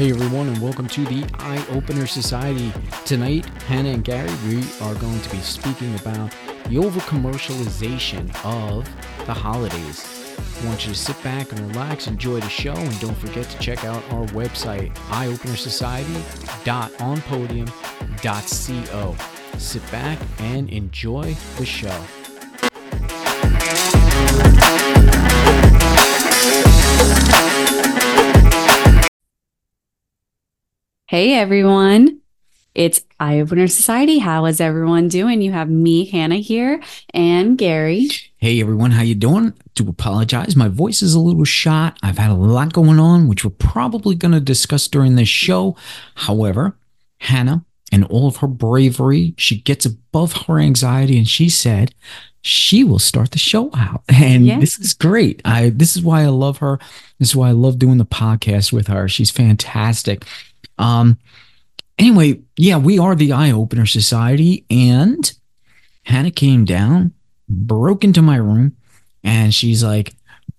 Hey everyone, and welcome to the Eye Opener Society. Tonight, Hannah and Gary, we are going to be speaking about the over commercialization of the holidays. I want you to sit back and relax, enjoy the show, and don't forget to check out our website, eyeopenersociety.onpodium.co. Sit back and enjoy the show. Hey everyone. It's Eye Opener Society. How is everyone doing? You have me, Hannah here, and Gary. Hey everyone, how you doing? To apologize, my voice is a little shot. I've had a lot going on, which we're probably going to discuss during this show. However, Hannah and all of her bravery, she gets above her anxiety, and she said she will start the show out. And Yeah. this is great. I this is why I love her. This is why I love doing the podcast with her. She's fantastic. Um anyway, yeah, we are the Eye Opener Society, and Hannah came down, broke into my room, and she's like,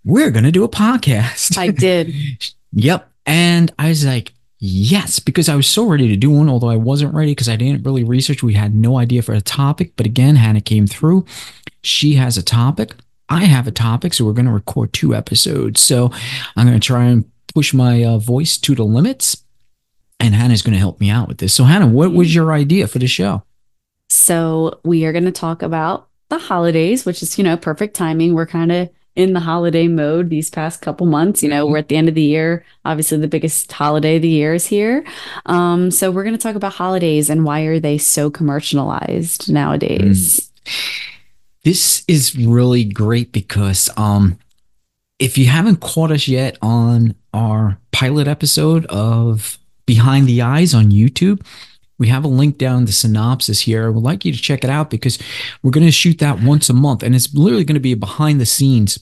We're gonna do a podcast. I did. Yep. And I was like, yes, because I was so ready to do one, although I wasn't ready because I didn't really research. We had no idea for a topic. But again, Hannah came through. She has a topic. I have a topic. So we're going to record two episodes. So I'm going to try and push my uh, voice to the limits. And Hannah's going to help me out with this. So, Hannah, what was your idea for the show? So, we are going to talk about the holidays, which is, you know, perfect timing. We're kind of in the holiday mode these past couple months. You know, we're at the end of the year. Obviously, the biggest holiday of the year is here. Um, so, we're going to talk about holidays and why are they so commercialized nowadays? this is really great because um if you haven't caught us yet on our pilot episode of Behind the Eyes on YouTube, we have a link down the synopsis here. I would like you to check it out because we're going to shoot that once a month and it's literally going to be a behind the scenes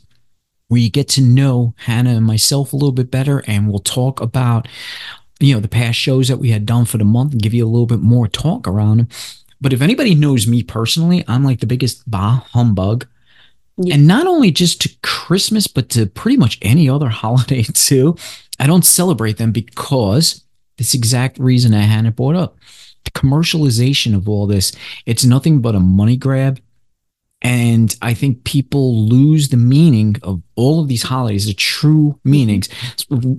where you get to know Hannah and myself a little bit better and we'll talk about you know the past shows that we had done for the month and give you a little bit more talk around them. But if anybody knows me personally, I'm like the biggest bah humbug. Yeah. And not only just to Christmas, but to pretty much any other holiday too. I don't celebrate them because this exact reason that Hannah brought up. The commercialization of all this, it's nothing but a money grab. And I think people lose the meaning of all of these holidays, the true meanings.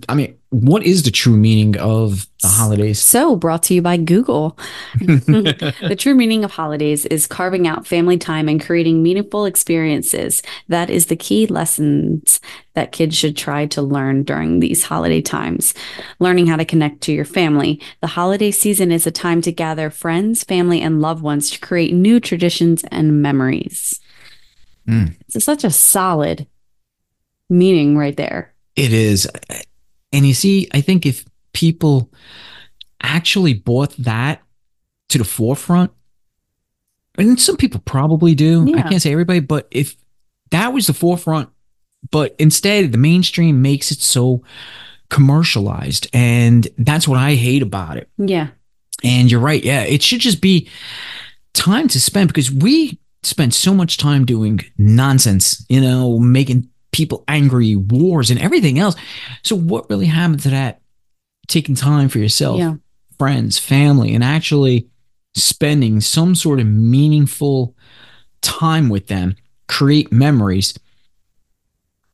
I mean, what is the true meaning of the holidays? So, brought to you by Google. the true meaning of holidays is carving out family time and creating meaningful experiences. That is the key lessons that kids should try to learn during these holiday times. Learning how to connect to your family. The holiday season is a time to gather friends, family, and loved ones to create new traditions and memories. Mm. It's such a solid meaning right there. It is. And you see, I think if people actually brought that to the forefront, and some people probably do, I can't say everybody, but if that was the forefront, but instead the mainstream makes it so commercialized, and that's what I hate about it. Yeah. And you're right. Yeah. It should just be time to spend because we spend so much time doing nonsense, you know, making people angry, wars, and everything else. So, what really happened to that? Taking time for yourself, Yeah. friends, family, and actually spending some sort of meaningful time with them, create memories.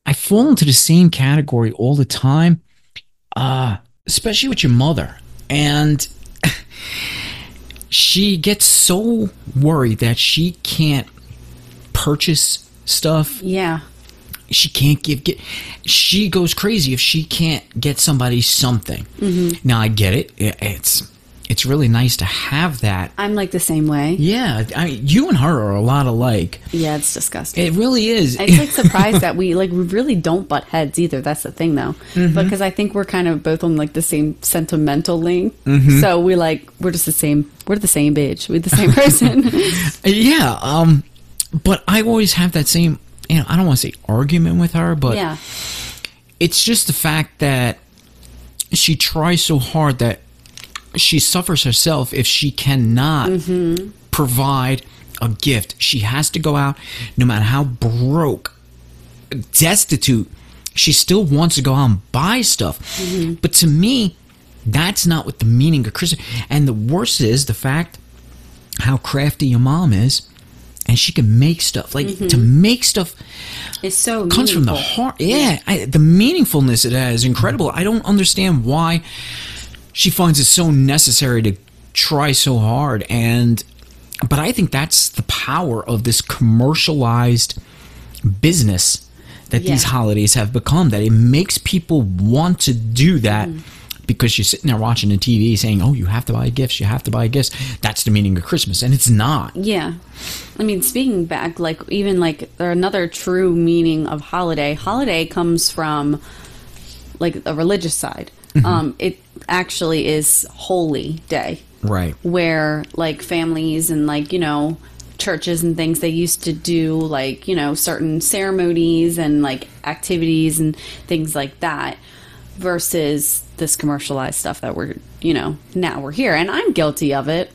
I fall into the same category all the time, uh, especially with your mother. And she gets so worried that she can't purchase stuff. Yeah. She can't give get. She goes crazy if she can't get somebody something. Mm-hmm. Now I get it. It- It's it's really nice to have that. I'm like the same way. Yeah, I you and her are a lot alike. Yeah. It's disgusting. It really is. It's like surprised that we like we really don't butt heads either. That's the thing though, mm-hmm. because I think we're kind of both on like the same sentimental link. Mm-hmm. So we like we're just the same. We're the same bitch. We're the same person. yeah. Um, but I always have that same. You know, I don't want to say argument with her, but yeah, it's just the fact that she tries so hard that she suffers herself if she cannot mm-hmm. provide a gift. She has to go out, no matter how broke, destitute, she still wants to go out and buy stuff. Mm-hmm. But to me, That's not what the meaning of Christmas. And the worst is the fact how crafty your mom is, and she can make stuff like to make stuff It's so comes from the heart. Yeah, I, the meaningfulness it has is incredible. I don't understand why she finds it so necessary to try so hard, and but I think that's the power of this commercialized business that these holidays have become. That it makes people want to do that. Mm-hmm. Because you're sitting there watching the TV saying, "Oh, you have to buy gifts. You have to buy gifts." That's the meaning of Christmas, and it's not. Yeah. I mean, speaking back, like even like another true meaning of holiday. Holiday comes from like a religious side. Um, it actually is holy day Right. where like families and like you know churches and things they used to do like you know certain ceremonies and like activities and things like that versus this commercialized stuff that we're you know now we're here and i'm guilty of it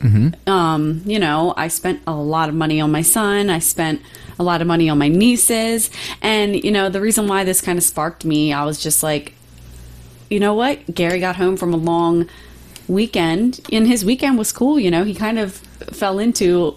um you know i spent a lot of money on my son i spent a lot of money on my nieces and you know the reason why this kind of sparked me i was just like you know what? Gary got home from a long weekend, and his weekend was cool. You know, he kind of fell into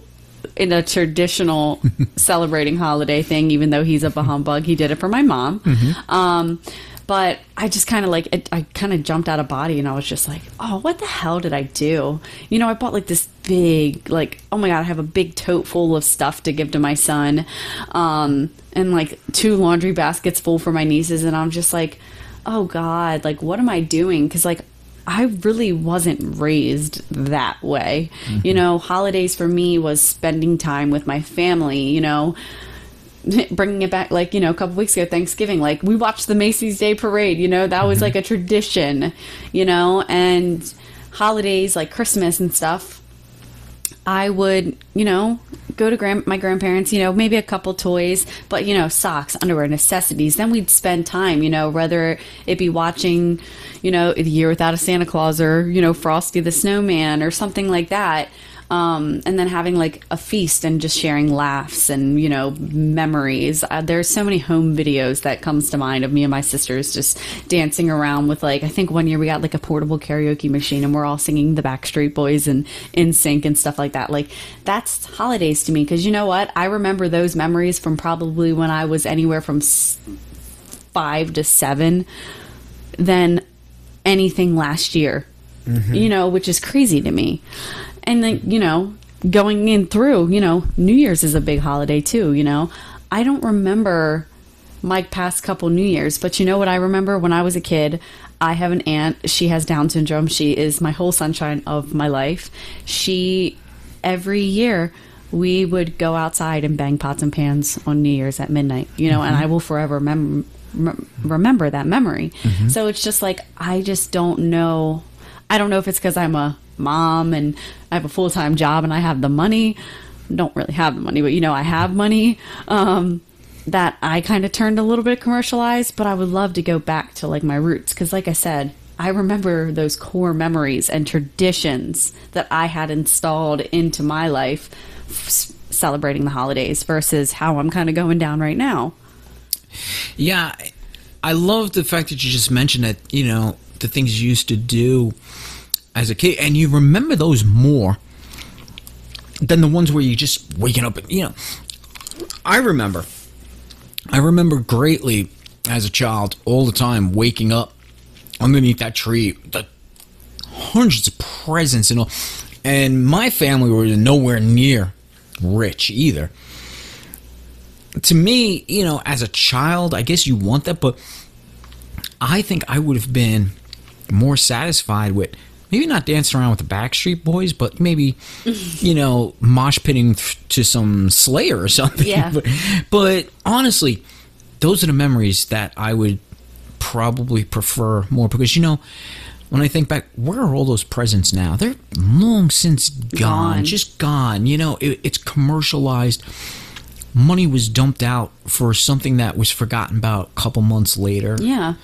in a traditional celebrating holiday thing, even though he's a humbug. He did it for my mom. Um, but I just kind of like, it, I kind of jumped out of body and I was just like, oh, what the hell did I do? You know, I bought like this big, like, oh my God, I have a big tote full of stuff to give to my son. Um, and like two laundry baskets full for my nieces. And I'm just like, oh God, like, what am I doing? Cause like, I really wasn't raised that way. You know, holidays for me was spending time with my family, you know, bringing it back like, you know, a couple weeks ago, Thanksgiving, like we watched the Macy's Day Parade, you know, that was mm-hmm. like a tradition, you know, and holidays like Christmas and stuff. I would, you know, go to grand- my grandparents, you know, maybe a couple toys, but, you know, socks, underwear, necessities. Then we'd spend time, you know, whether it be watching, you know, The Year Without a Santa Claus or, you know, Frosty the Snowman or something like that. Um, and then having like a feast and just sharing laughs and, you know, memories. Uh, there's so many home videos that comes to mind of me and my sisters just dancing around with like, I think one year we got like a portable karaoke machine and we're all singing the Backstreet Boys and NSYNC and stuff like that. Like that's holidays to me because you know what? I remember those memories from probably when I was anywhere from s- five to seven than anything last year, you know, which is crazy to me. And then, you know, going in through, you know, New Year's is a big holiday too, you know. I don't remember my past couple New Year's, but you know what I remember when I was a kid? I have an aunt, she has Down syndrome. She is my whole sunshine of my life. She, every year, we would go outside and bang pots and pans on New Year's at midnight, you know, and mm-hmm. I will forever mem- rem- remember that memory. Mm-hmm. So it's just like, I just don't know. I don't know if it's because I'm a mom and I have a full time job and I have the money. Don't really have the money, but you know, I have money. Um, that I kind of turned a little bit commercialized, but I would love to go back to like my roots because, like I said, I remember those core memories and traditions that I had installed into my life f- celebrating the holidays versus how I'm kind of going down right now. Yeah, I- I love the fact that you just mentioned that, you know, the things you used to do as a kid, and you remember those more than the ones where you just waking up and, you know. I remember, I remember greatly as a child all the time waking up underneath that tree, the hundreds of presents and all. And my family were nowhere near rich either to me, you know, as a child, I guess you want that, but I think I would have been more satisfied with maybe not dancing around with the Backstreet Boys, but maybe, you know, mosh pitting th- to some Slayer or something. Yeah. But, but honestly, those are the memories that I would probably prefer more because, you know, when I think back, where are all those presents now? They're long since gone, Gone. just gone. You know, it, it's commercialized money was dumped out for something that was forgotten about a couple months later. Yeah.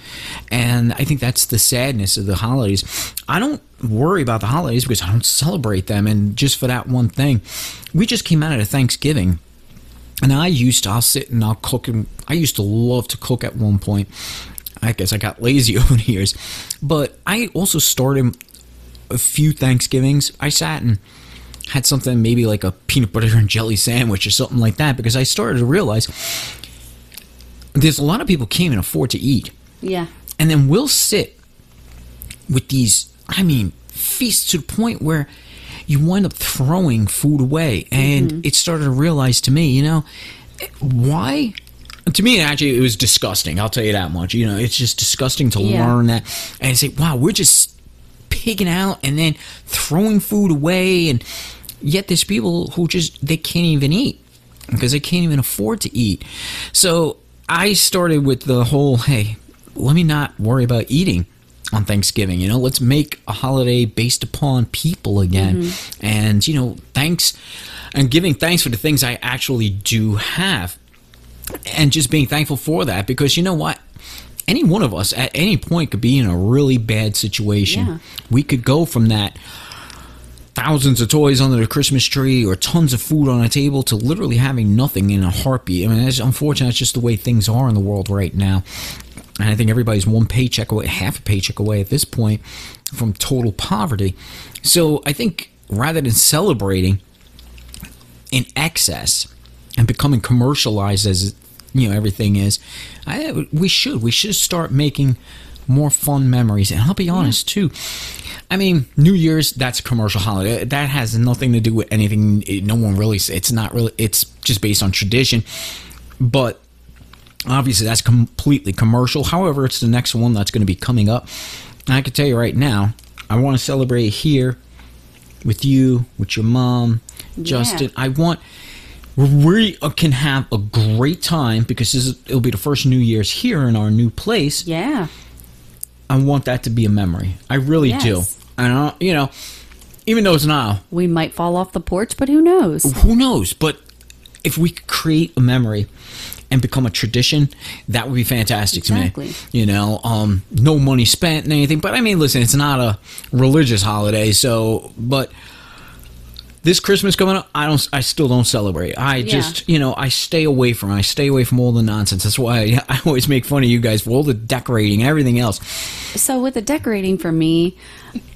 And I think that's the sadness of the holidays. I don't worry about the holidays because I don't celebrate them. And just for that one thing, we just came out of Thanksgiving. And I used to, I'll sit and I'll cook. And I used to love to cook at one point. I guess I got lazy over the years. But I also started a few Thanksgivings, I sat and had something maybe like a peanut butter and jelly sandwich or something like that because I started to realize there's a lot of people can't even afford to eat. Yeah. And then we'll sit with these, I mean, feasts to the point where you wind up throwing food away. And mm-hmm. it started to realize to me, you know, why? To me, actually, it was disgusting. I'll tell you that much. You know, it's just disgusting to Yeah. learn that and say, wow, we're just pigging out and then throwing food away. And yet there's people who just, they can't even eat because they can't even afford to eat. So I started with the whole, hey, let me not worry about eating on Thanksgiving. You know, let's make a holiday based upon people again. Mm-hmm. And, you know, thanks and giving thanks for the things I actually do have. And just being thankful for that because you know what? Any one of us at any point could be in a really bad situation. Yeah. We could go from that thousands of toys under the Christmas tree or tons of food on a table to literally having nothing in a heartbeat. I mean, it's unfortunate. It's just the way things are in the world right now. And I think everybody's one paycheck away, half a paycheck away at this point from total poverty. So I think rather than celebrating in excess and becoming commercialized as you know everything is, I, we should we should start making more fun memories. And I'll be honest too. I mean, New Year's that's a commercial holiday. That has nothing to do with anything. No one really. It's not really. It's just based on tradition. But obviously, that's completely commercial. However, it's the next one that's going to be coming up. And I can tell you right now, I want to celebrate here with you, with your mom, Justin. I want we can have a great time because this is, it'll be the first New Year's here in our new place. Yeah. I want that to be a memory. I really do. Yes. And I, you know, even though it's now, We might fall off the porch, but who knows? who knows? But if we create a memory and become a tradition, that would be fantastic Exactly. to me. You know, um, no money spent and anything. But I mean, listen, it's not a religious holiday, so but this Christmas coming up, I don't, I still don't celebrate. I Yeah. just, you know, I stay away from. I stay away from all the nonsense. That's why I, I always make fun of you guys for all the decorating and everything else. So with the decorating for me,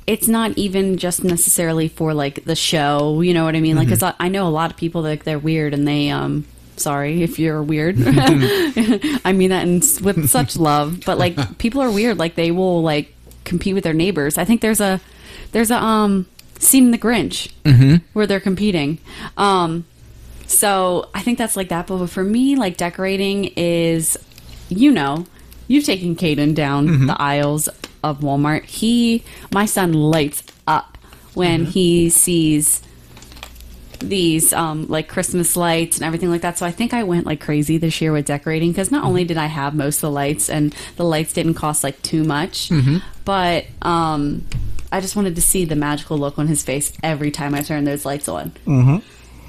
it's not even just necessarily for like the show. You know what I mean? Like, 'cause I, I know a lot of people that they're weird and they um. Sorry if you're weird. I mean that in, with such love, but like people are weird. Like they will like compete with their neighbors. I think there's a there's a um scene in The Grinch where they're competing. Um, so I think that's like that. But for me, like decorating is, you know, you've taken Caden down the aisles of Walmart. He, my son, lights up when he sees these um like Christmas lights and everything like that. So I think I went like crazy this year with decorating because not only did I have most of the lights and the lights didn't cost like too much, but um I just wanted to see the magical look on his face every time I turned those lights on.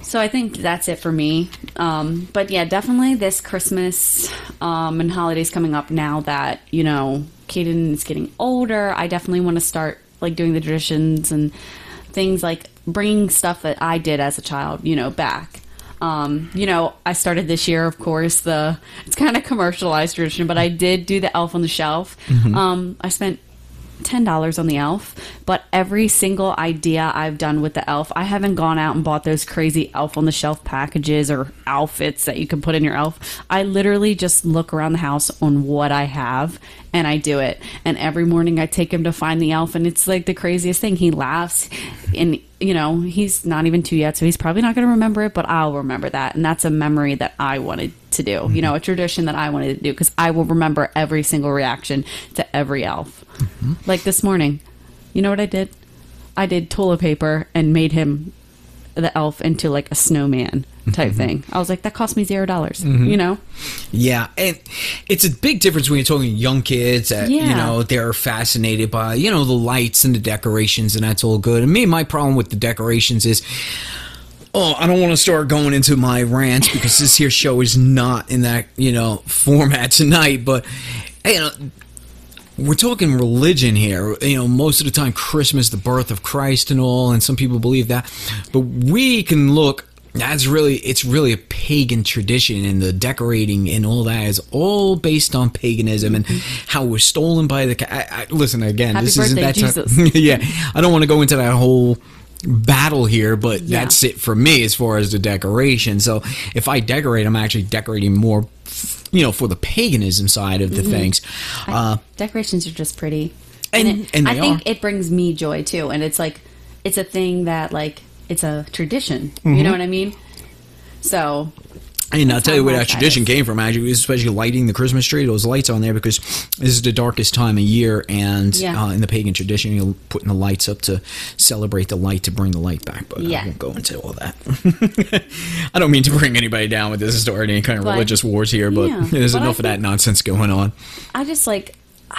So I think that's it for me. Um, but yeah, definitely this Christmas um, and holidays coming up now that, you know, Kaden is getting older. I definitely want to start like doing the traditions and things like bringing stuff that I did as a child, you know, back. Um, you know, I started this year, of course, the, it's kind of commercialized tradition, but I did do the elf on the shelf. Um, I spent ten dollars on the elf, but every single idea I've done with the elf, I haven't gone out and bought those crazy elf on the shelf packages or outfits that you can put in your elf. I literally just look around the house on what I have and I do it. And every morning I take him to find the elf and it's like the craziest thing. He laughs and you know, he's not even two yet, so he's probably not going to remember it, but I'll remember that. And that's a memory that I wanted to do, you know, a tradition that I wanted to do because I will remember every single reaction to every elf. Mm-hmm. Like this morning, you know what I did? I did toilet paper and made him the elf into like a snowman type mm-hmm. thing. I was like, that cost me zero dollars, mm-hmm. you know? Yeah, and it's a big difference when you're talking young kids that you know they're fascinated by you know the lights and the decorations, and that's all good. And me, my problem with the decorations is. Oh, I don't want to start going into my rants because this here show is not in that, you know, format tonight. But, you know, we're talking religion here. You know, most of the time, Christmas, the birth of Christ, and all, and some people believe that. But we can look that's really it's really a pagan tradition and the decorating and all that is all based on paganism and mm-hmm. how we're stolen by the I, I, listen again Happy this isn't birthday, that time- Jesus. yeah i don't want to go into that whole battle here but Yeah. that's it for me as far as the decoration so if i decorate i'm actually decorating more you know for the paganism side of the Mm-hmm. things uh Decorations are just pretty. And- it, and I they think are. it brings me joy too. And it's like, it's a thing that like, it's a tradition. Mm-hmm. You know what I mean? So And I'll tell you where that tradition came from, actually, especially lighting the Christmas tree, those lights on there, because this is the darkest time of year. And Yeah. uh, in the pagan tradition, you're putting the lights up to celebrate the light, to bring the light back. But Yeah. I won't go into all that. I don't mean to bring anybody down with this story, any kind of But- religious wars here, but Yeah. there's But enough of that nonsense going on. I just like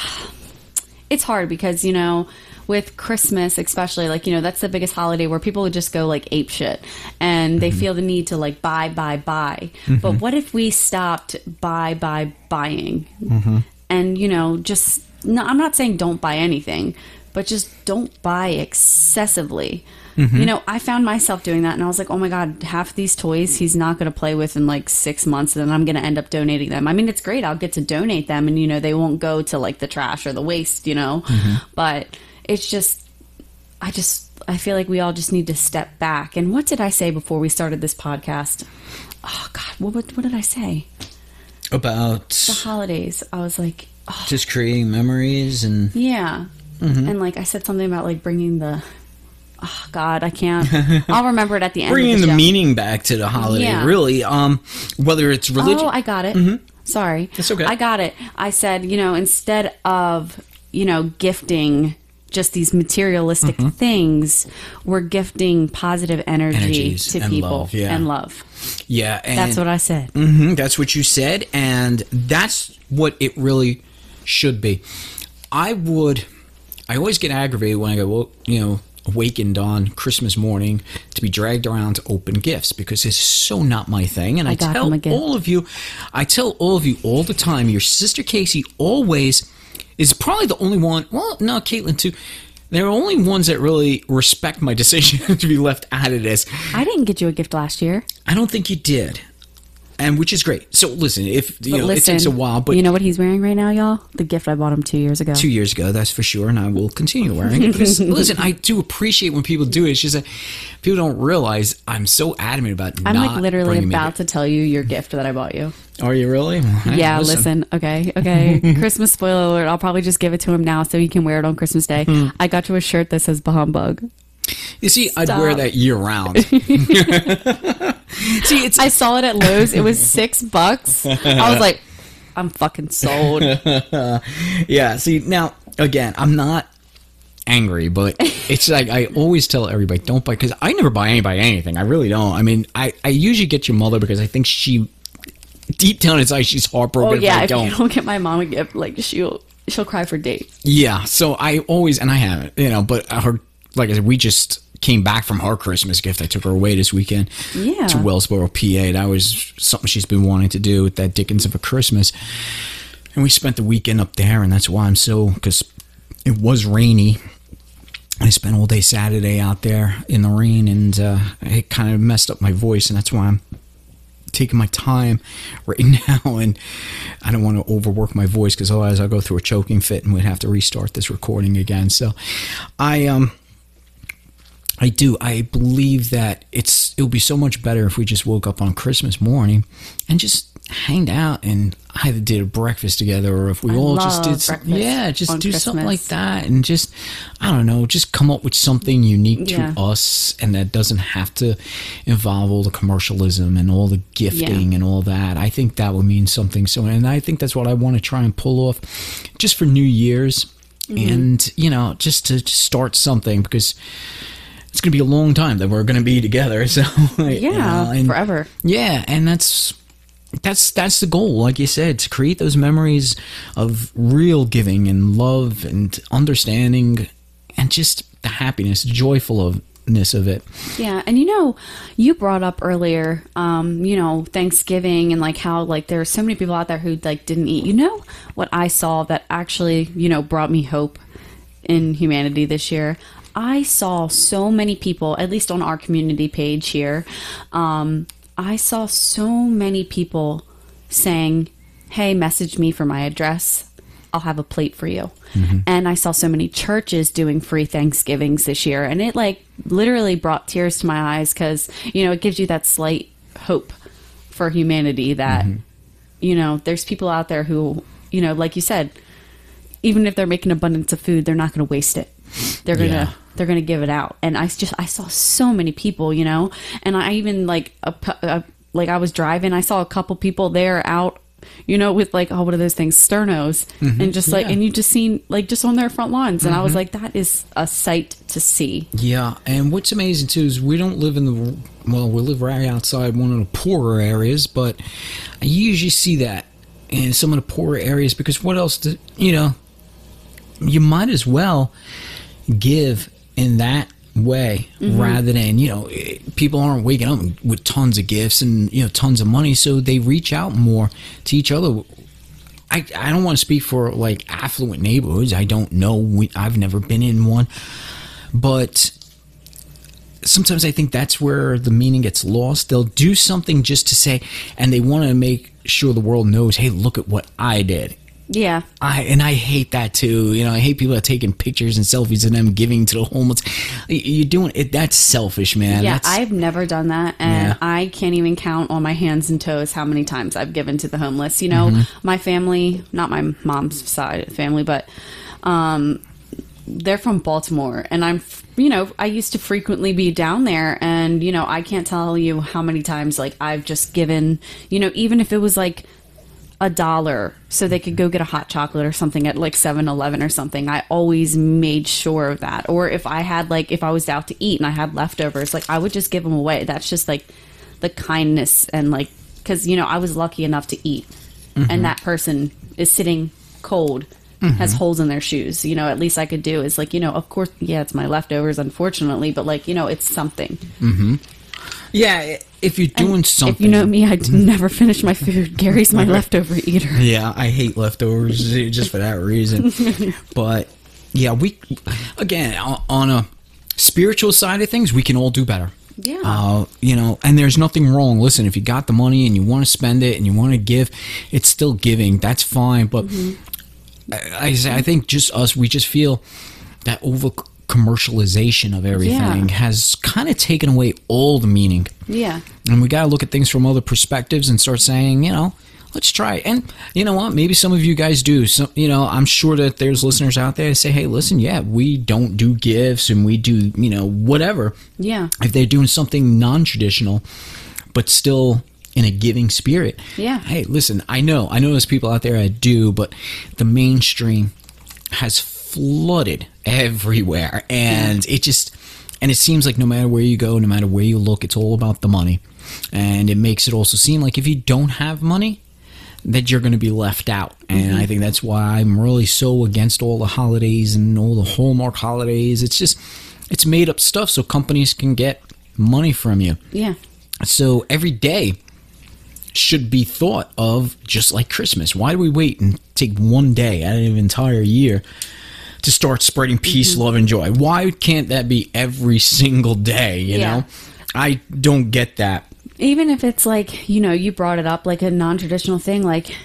it's hard because you know with Christmas especially like you know that's the biggest holiday where people would just go like ape shit. And they mm-hmm. feel the need to like buy buy buy. Mm-hmm. But what if we stopped buy buy buying? Mm-hmm. And you know just no I'm not saying don't buy anything but just don't buy excessively. You know I found myself doing that and I was like oh my god half these toys he's not going to play with in like 6 months and then I'm going to end up donating them. I mean it's great I'll get to donate them and you know they won't go to like the trash or the waste you know? But it's just I just I feel like we all just need to step back and what did I say before we started this podcast oh god what what, what did I say About the holidays I was like oh, just creating memories and yeah. And like I said something about like bringing the oh god, I can't. I'll remember it at the end bringing of the the, meaning back to the holiday, Yeah. really. Um, Whether it's religion. Oh, I got it. Sorry. That's okay. I got it. I said, you know, instead of, you know, gifting just these materialistic things, we're gifting positive energy Energies to and people love, yeah. and love. yeah. And That's what I said. hmm that's what you said, and that's what it really should be. I would. I always get aggravated when I go, well, you know, awakened on Christmas morning to be dragged around to open gifts because it's so not my thing. And I, got tell him a gift. all of you, I tell all of you all the time. Your sister Casey always is probably the only one. Well, no, Caitlin too. They're the only ones that really respect my decision to be left out of this. I didn't get you a gift last year. I don't think you did. And which is great. So listen, if you But know listen, it takes a while, but you know what he's wearing right now, y'all? The gift I bought him two years ago. two years ago, that's for sure, and I will continue wearing it. Because listen, I do appreciate when people do it. It's just that people don't realize I'm so adamant about. I'm like literally about to tell you your gift that I bought you. Are you really? Well, Yeah, listen. Okay, okay. Christmas spoiler alert. I'll probably just give it to him now so he can wear it on Christmas Day. Hmm. I got you a shirt that says Bahumbug. You see, I'd wear that year round. see, it's I saw it at Lowe's. It was six bucks. I was like, I'm fucking sold. yeah. See, now again, I'm not angry, but it's like I always tell everybody don't buy because I never buy anybody anything. I really don't. I mean, I I usually get your mother because I think she deep down inside she's heartbroken Oh if yeah, I if don't. you don't get my mom a gift, like she'll she'll cry for days. Yeah, so I always and I haven't, you know, but her like I said, we just came back from her Christmas gift. I took her away this weekend Yeah. to Wellsboro, PA. That was something she's been wanting to do with that Dickens of a Christmas. And we spent the weekend up there, and that's why I'm so because it was rainy. I spent all day Saturday out there in the rain, and uh, it kind of messed up my voice, and that's why I'm taking my time right now and I don't want to overwork my voice because otherwise I'll go through a choking fit and we'd have to restart this recording again. So I um I do. I believe that it's it would be so much better if we just woke up on Christmas morning and just hanged out and either did a breakfast together or if we I all just did some, yeah, just do something like that and just I don't know, just come up with something unique to Yeah. us and that doesn't have to involve all the commercialism and all the gifting and all that. I think that would mean something. So, and I think that's what I want to try and pull off just for New Year's Mm-hmm. and, you know, just to start something because it's going to be a long time that we're going to be together. So, you Yeah, know, and- forever. yeah, and that's that's that's the goal, like you said, to create those memories of real giving and love and understanding and just the happiness, joyfulness of it. Yeah, and you know, you brought up earlier, um, you know, Thanksgiving and like how like there are so many people out there who like didn't eat. You know what I saw that actually, you know, brought me hope in humanity this year? I saw so many people, at least on our community page here, um, I saw so many people saying, Hey, message me for my address. I'll have a plate for you. And I saw so many churches doing free Thanksgivings this year. And it like literally brought tears to my eyes because, you know, it gives you that slight hope for humanity that, you know, there's people out there who, you know, like you said, even if they're making abundance of food, they're not going to waste it. They're going to Yeah. They're going to give it out. And I just I saw so many people, you know, and I even like a, a like I was driving, I saw a couple people there out, you know, with like oh what are those things, sternos, mm-hmm. and just like Yeah. and you just seen like just on their front lawns, and I was mm-hmm. like that is a sight to see. Yeah, and what's amazing too is we don't live in the well, we live right outside one of the poorer areas, but you usually see that in some of the poorer areas because what else? Do, you know, you might as well give in that way rather than you know eh, people aren't waking up with tons of gifts and you know tons of money so they reach out more to each other I, I don't want to speak for like affluent neighborhoods. I don't know. We, I've never been in one. But sometimes I think that's where the meaning gets lost. They'll do something just to say, and they want to make sure the world knows, hey, look at what I did. Yeah, I and I hate that too. You know, I hate people that are taking pictures and selfies of them giving to the homeless. You're doing it. That's selfish, man. yeah, That's, I've never done that, and Yeah. I can't even count on my hands and toes how many times I've given to the homeless. You know, Mm-hmm. my family, not my mom's side of the family, but um, they're from Baltimore, and I'm, you know, I used to frequently be down there, and you know, I can't tell you how many times like I've just given, you know, even if it was like a dollar so they could go get a hot chocolate or something at like 7-Eleven or something. I always made sure of that. Or if I had like if I was out to eat and I had leftovers, like I would just give them away. That's just like the kindness and like cuz you know, I was lucky enough to eat. And mm-hmm. that person is sitting cold. Has mm-hmm. holes in their shoes. You know, at least I could do is like, you know, of course, yeah, it's my leftovers, unfortunately, but like, you know, it's something. Mm-hmm. Yeah. If you're doing something, If you know me, I never finish my food. Gary's my leftover eater. Yeah, I hate leftovers just for that reason. but yeah, we again on- a spiritual side of things, we can all do better. Yeah. Uh, you know, and there's nothing wrong. Listen, if you got the money and you want to spend it and you want to give, it's still giving. That's fine. But I, I say, I think just us, we just feel that over commercialization of everything Yeah. has kind of taken away all the meaning Yeah. and we got to look at things from other perspectives and start saying, you know, let's try it. And you know what? Maybe some of you guys do. So, you know, I'm sure that there's listeners out there that say, hey, listen, yeah, we don't do gifts and we do, you know, whatever. Yeah. If they're doing something non traditional, but still in a giving spirit. Yeah. Hey, listen, I know, I know there's people out there that do, but the mainstream has flooded everywhere. And it just, and it seems like no matter where you go, no matter where you look, it's all about the money. And it makes it also seem like if you don't have money, that you're going to be left out. And mm-hmm. I think that's why I'm really so against all the holidays and all the Hallmark holidays. It's just, it's made up stuff so companies can get money from you. Yeah. So every day should be thought of just like Christmas. Why do we wait and take one day out of an entire year to start spreading peace, Mm-hmm. love, and joy? Why can't that be every single day? You Yeah. know, I don't get that. even if it's like you know you brought it up like a non-traditional thing like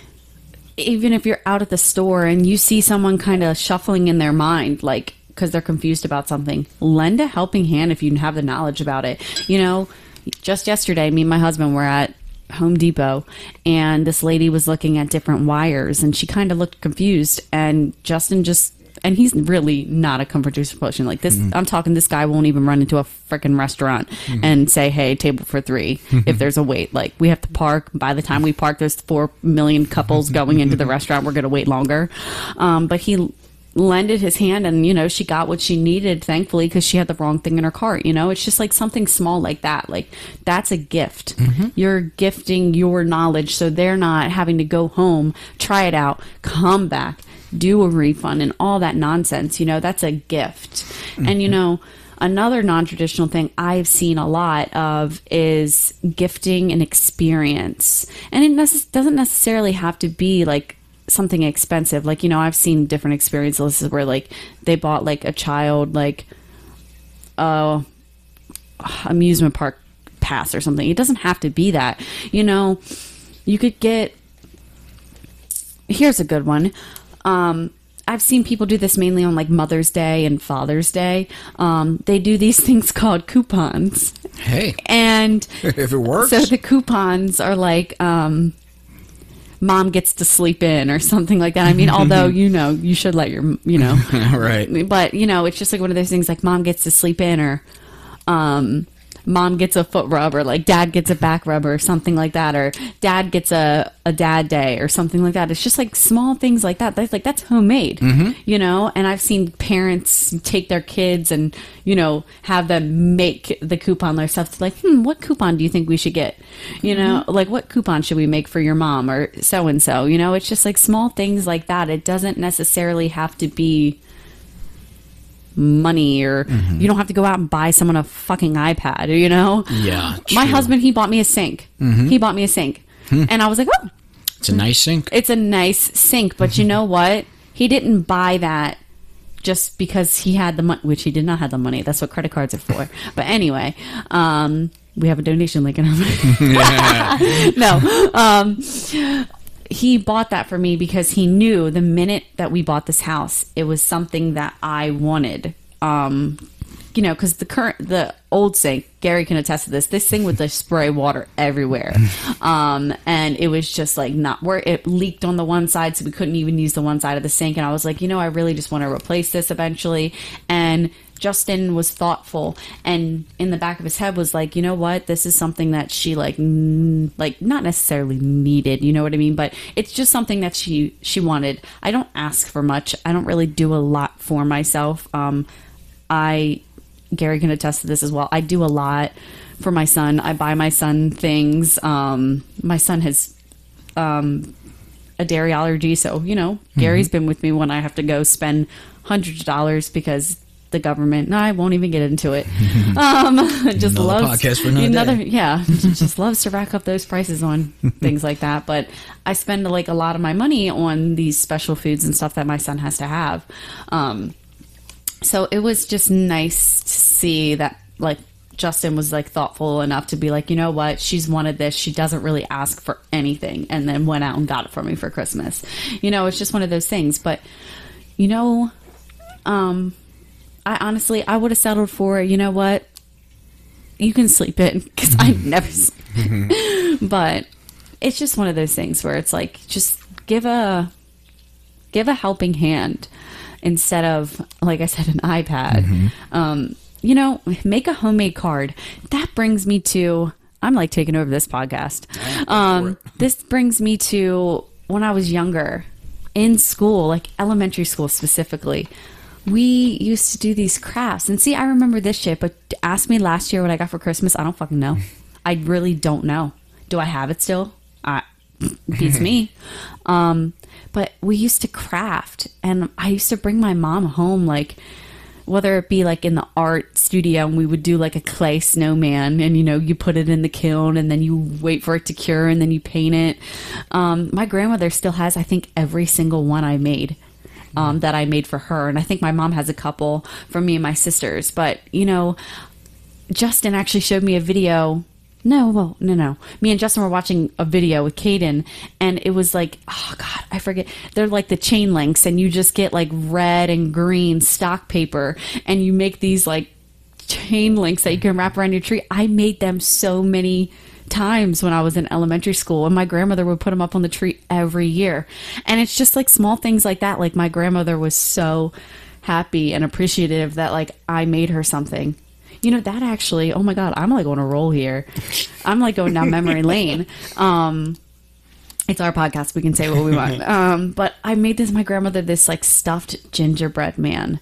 even if you're out at the store and you see someone kind of shuffling in their mind like because they're confused about something lend a helping hand if you have the knowledge about it you know just yesterday me and my husband were at home depot and this lady was looking at different wires and she kind of looked confused and justin just and he's really not a comfort juice potion. Like this mm-hmm. i'm talking this guy won't even run into a freaking restaurant mm-hmm. and say hey table for three mm-hmm. if there's a wait. Like we have to park. By the time we park there's four million couples going into the restaurant. We're going to wait longer. Um, but he lended his hand and you know she got what she needed thankfully because she had the wrong thing in her cart you know? It's just like something small like that. Like that's a gift. You're gifting your knowledge so they're not having to go home try it out come back do a refund and all that nonsense you know that's a gift and you mm-hmm. know another non-traditional thing i've seen a lot of is gifting an experience and it necess- doesn't necessarily have to be like something expensive like you know i've seen different experiences where like they bought like a child like a amusement park pass or something. It doesn't have to be that. You know, you could get. Here's a good one. Um, I've seen people do this mainly on like Mother's Day and Father's Day. Um, they do these things called coupons, Hey, and if it works. so the coupons are like um, mom gets to sleep in or something like that. I mean, although you know you should let your you know, right. but you know it's just like one of those things like mom gets to sleep in or um, mom gets a foot rub or like dad gets a back rub or something like that or dad gets a, a dad day or something like that. It's just like small things like that. That's like that's homemade you know? And i've seen parents take their kids and you know have them make the coupon themselves. Like hmm what coupon do you think we should get? You know like what coupon should we make for your mom or so and so you know it's just like small things like that. It doesn't necessarily have to be money or you don't have to go out and buy someone a fucking iPad, you know? Yeah, My husband, he bought me a sink. He bought me a sink. And I was like, oh, It's a nice sink. it's a nice sink. But you know what? He didn't buy that just because he had the money, which he did not have the money. That's what credit cards are for. but anyway, um, we have a donation link in our no. Um, he bought that for me because he knew the minute that we bought this house, it was something that I wanted. Um, you know, because the current, the old sink, Gary can attest to this. This thing would just spray water everywhere, um, and it was just like not where it leaked on the one side, so we couldn't even use the one side of the sink. And I was like, you know, I really just want to replace this eventually. And Justin was thoughtful, and in the back of his head was like, you know what, this is something that she like, n- like not necessarily needed. You know what I mean? But it's just something that she she wanted. I don't ask for much. I don't really do a lot for myself. Um, I Gary can attest to this as well. I do a lot for my son. I buy my son things. Um, my son has um, a dairy allergy, so you know Gary's been with me when I have to go spend hundreds of dollars because the government. No, I won't even get into it. Um, just Another loves podcast for another day. yeah, just loves to rack up those prices on things like that. But I spend like a lot of my money on these special foods and stuff that my son has to have. Um, so it was just nice see that like Justin was like thoughtful enough to be like, you know what, she's wanted this. She doesn't really ask for anything, and then went out and got it for me for Christmas. You know, it's just one of those things. But you know, um, I honestly I would have settled for you know what, you can sleep in because I never sleep. but it's just one of those things where it's like just give a give a helping hand instead of like i said an ipad um, you know make a homemade card. That brings me to i'm like taking over this podcast. Um, this brings me to when i was younger in school like elementary school specifically we used to do these crafts. And see i remember this shit but ask me last year what i got for christmas i don't fucking know. I really don't know. Do i have it still? I, beats me. Um, but we used to craft, and I used to bring my mom home, like whether it be like in the art studio, and we would do like a clay snowman, and you know, you put it in the kiln, and then you wait for it to cure, and then you paint it. Um, my grandmother still has, I think, every single one I made. Um, that I made for her, and I think my mom has a couple for me and my sisters. But you know, Justin actually showed me a video. No, well, no, no. Me and Justin were watching a video with Caden, and it was like, oh god, I forget. They're like the chain links, and you just get like red and green stock paper, and you make these like chain links that you can wrap around your tree. I made them so many times when I was in elementary school, and my grandmother would put them up on the tree every year. And it's just like small things like that. Like my grandmother was so happy and appreciative that like I made her something. You know that actually. Oh my god, I'm like on a roll here. I'm like going down memory lane. Um, it's our podcast. We can say what we want. Um, but I made this my grandmother this like stuffed gingerbread man.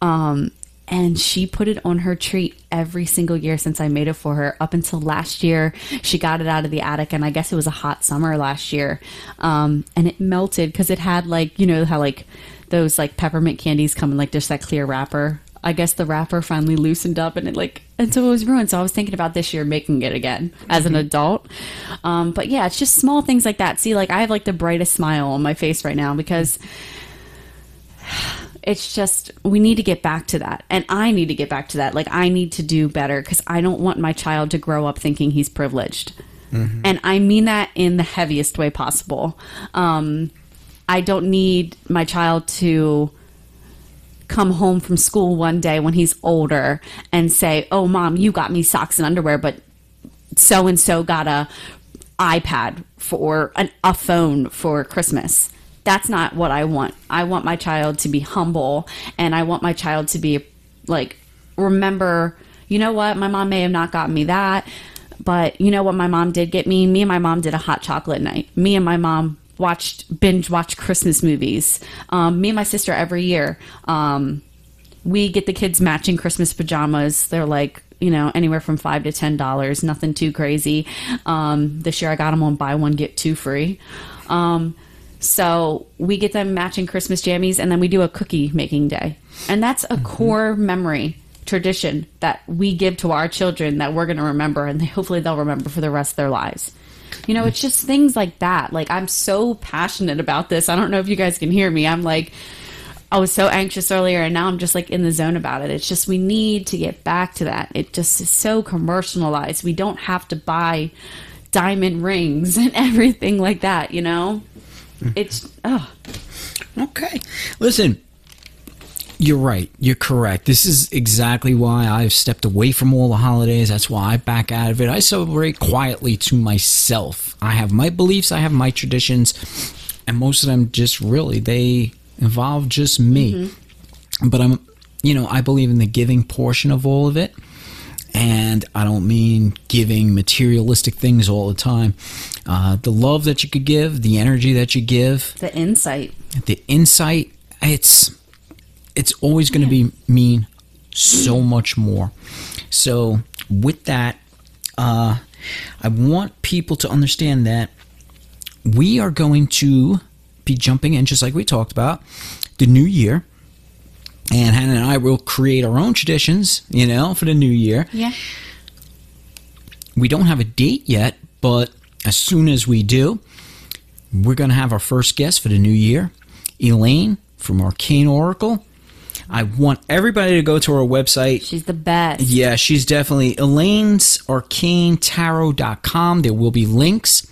Um, and she put it on her tree every single year since I made it for her up until last year. She got it out of the attic, and I guess it was a hot summer last year. Um, and it melted because it had like, you know, how like those like peppermint candies come in like just that clear wrapper. I guess the wrapper finally loosened up and it like, and so it was ruined. So I was thinking about this year making it again as an adult. Um, but yeah, it's just small things like that. See, like I have like the brightest smile on my face right now because it's just we need to get back to that and i need to get back to that like i need to do better because i don't want my child to grow up thinking he's privileged and i mean that in the heaviest way possible um, i don't need my child to come home from school one day when he's older and say oh mom you got me socks and underwear but so and so got a iPad for an, a phone for Christmas. That's not what I want. I want my child to be humble and I want my child to be like remember, you know what, my mom may have not gotten me that, but you know what my mom did get me? Me and my mom did a hot chocolate night. Me and my mom watched binge watched Christmas movies. Um, me and my sister every year. Um, we get the kids matching Christmas pajamas. They're like, you know, anywhere from five to ten dollars. Nothing too crazy. Um, this year I got them on buy one get two free. Um, so we get them matching Christmas jammies, and then we do a cookie making day, and that's a core memory tradition that we give to our children that we're going to remember, and hopefully they'll remember for the rest of their lives. You know, it's just things like that. Like I'm so passionate about this. I don't know if you guys can hear me. I'm like I was so anxious earlier and now I'm just like in the zone about it. It's just we need to get back to that. It just is so commercialized. We don't have to buy diamond rings and everything like that, you know? Mm. It's oh, Okay. Listen, you're right. You're correct. This is exactly why I've stepped away from all the holidays. That's why I back out of it. I celebrate quietly to myself. I have my beliefs, I have my traditions, and most of them just really they involve just me. But I'm you know, I believe in the giving portion of all of it. And I don't mean giving materialistic things all the time. Uh, the love that you could give, the energy that you give, the insight. the insight it's it's always going to be mean so much more so with that uh, i want people to understand that we are going to be jumping in just like we talked about the new year and hannah and i will create our own traditions you know for the new year Yeah. we don't have a date yet, but as soon as we do, we're going to have our first guest for the new year, Elaine from Arcane Oracle. I want everybody to go to her website. She's the best. Yeah, she's definitely Elaine's arcanetarot.com. There will be links.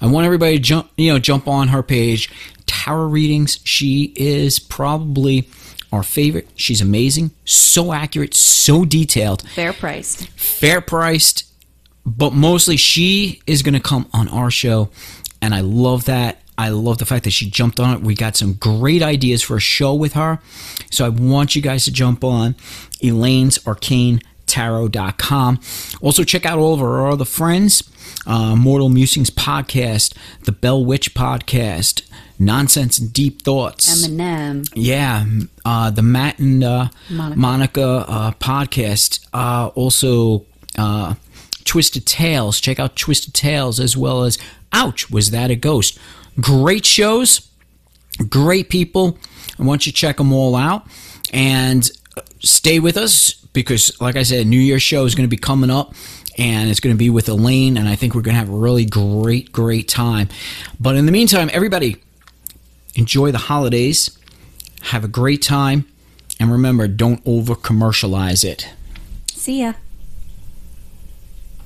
I want everybody to jump, you know, jump on her page. Tarot readings. She is probably our favorite. She's amazing, so accurate, so detailed Fair priced. fair priced, but mostly she is going to come on our show, and I love that. I love the fact that she jumped on it. We got some great ideas for a show with her, so I want you guys to jump on Elaine's Arcane tarot.com also check out all of our other friends uh, mortal musings podcast the bell witch podcast nonsense and deep thoughts Eminem. yeah, uh, the Matt and uh, Monica. Monica, uh, podcast. Uh, also, uh, Twisted Tales. Check out Twisted Tales as well as Ouch, Was That a Ghost? Great shows, great people. I want you to check them all out and uh, stay with us because, like I said, New Year's show is going to be coming up and it's going to be with Elaine, and I think we're going to have a really great, great time. But in the meantime, everybody, enjoy the holidays, have a great time, and remember, don't over commercialize it. See ya.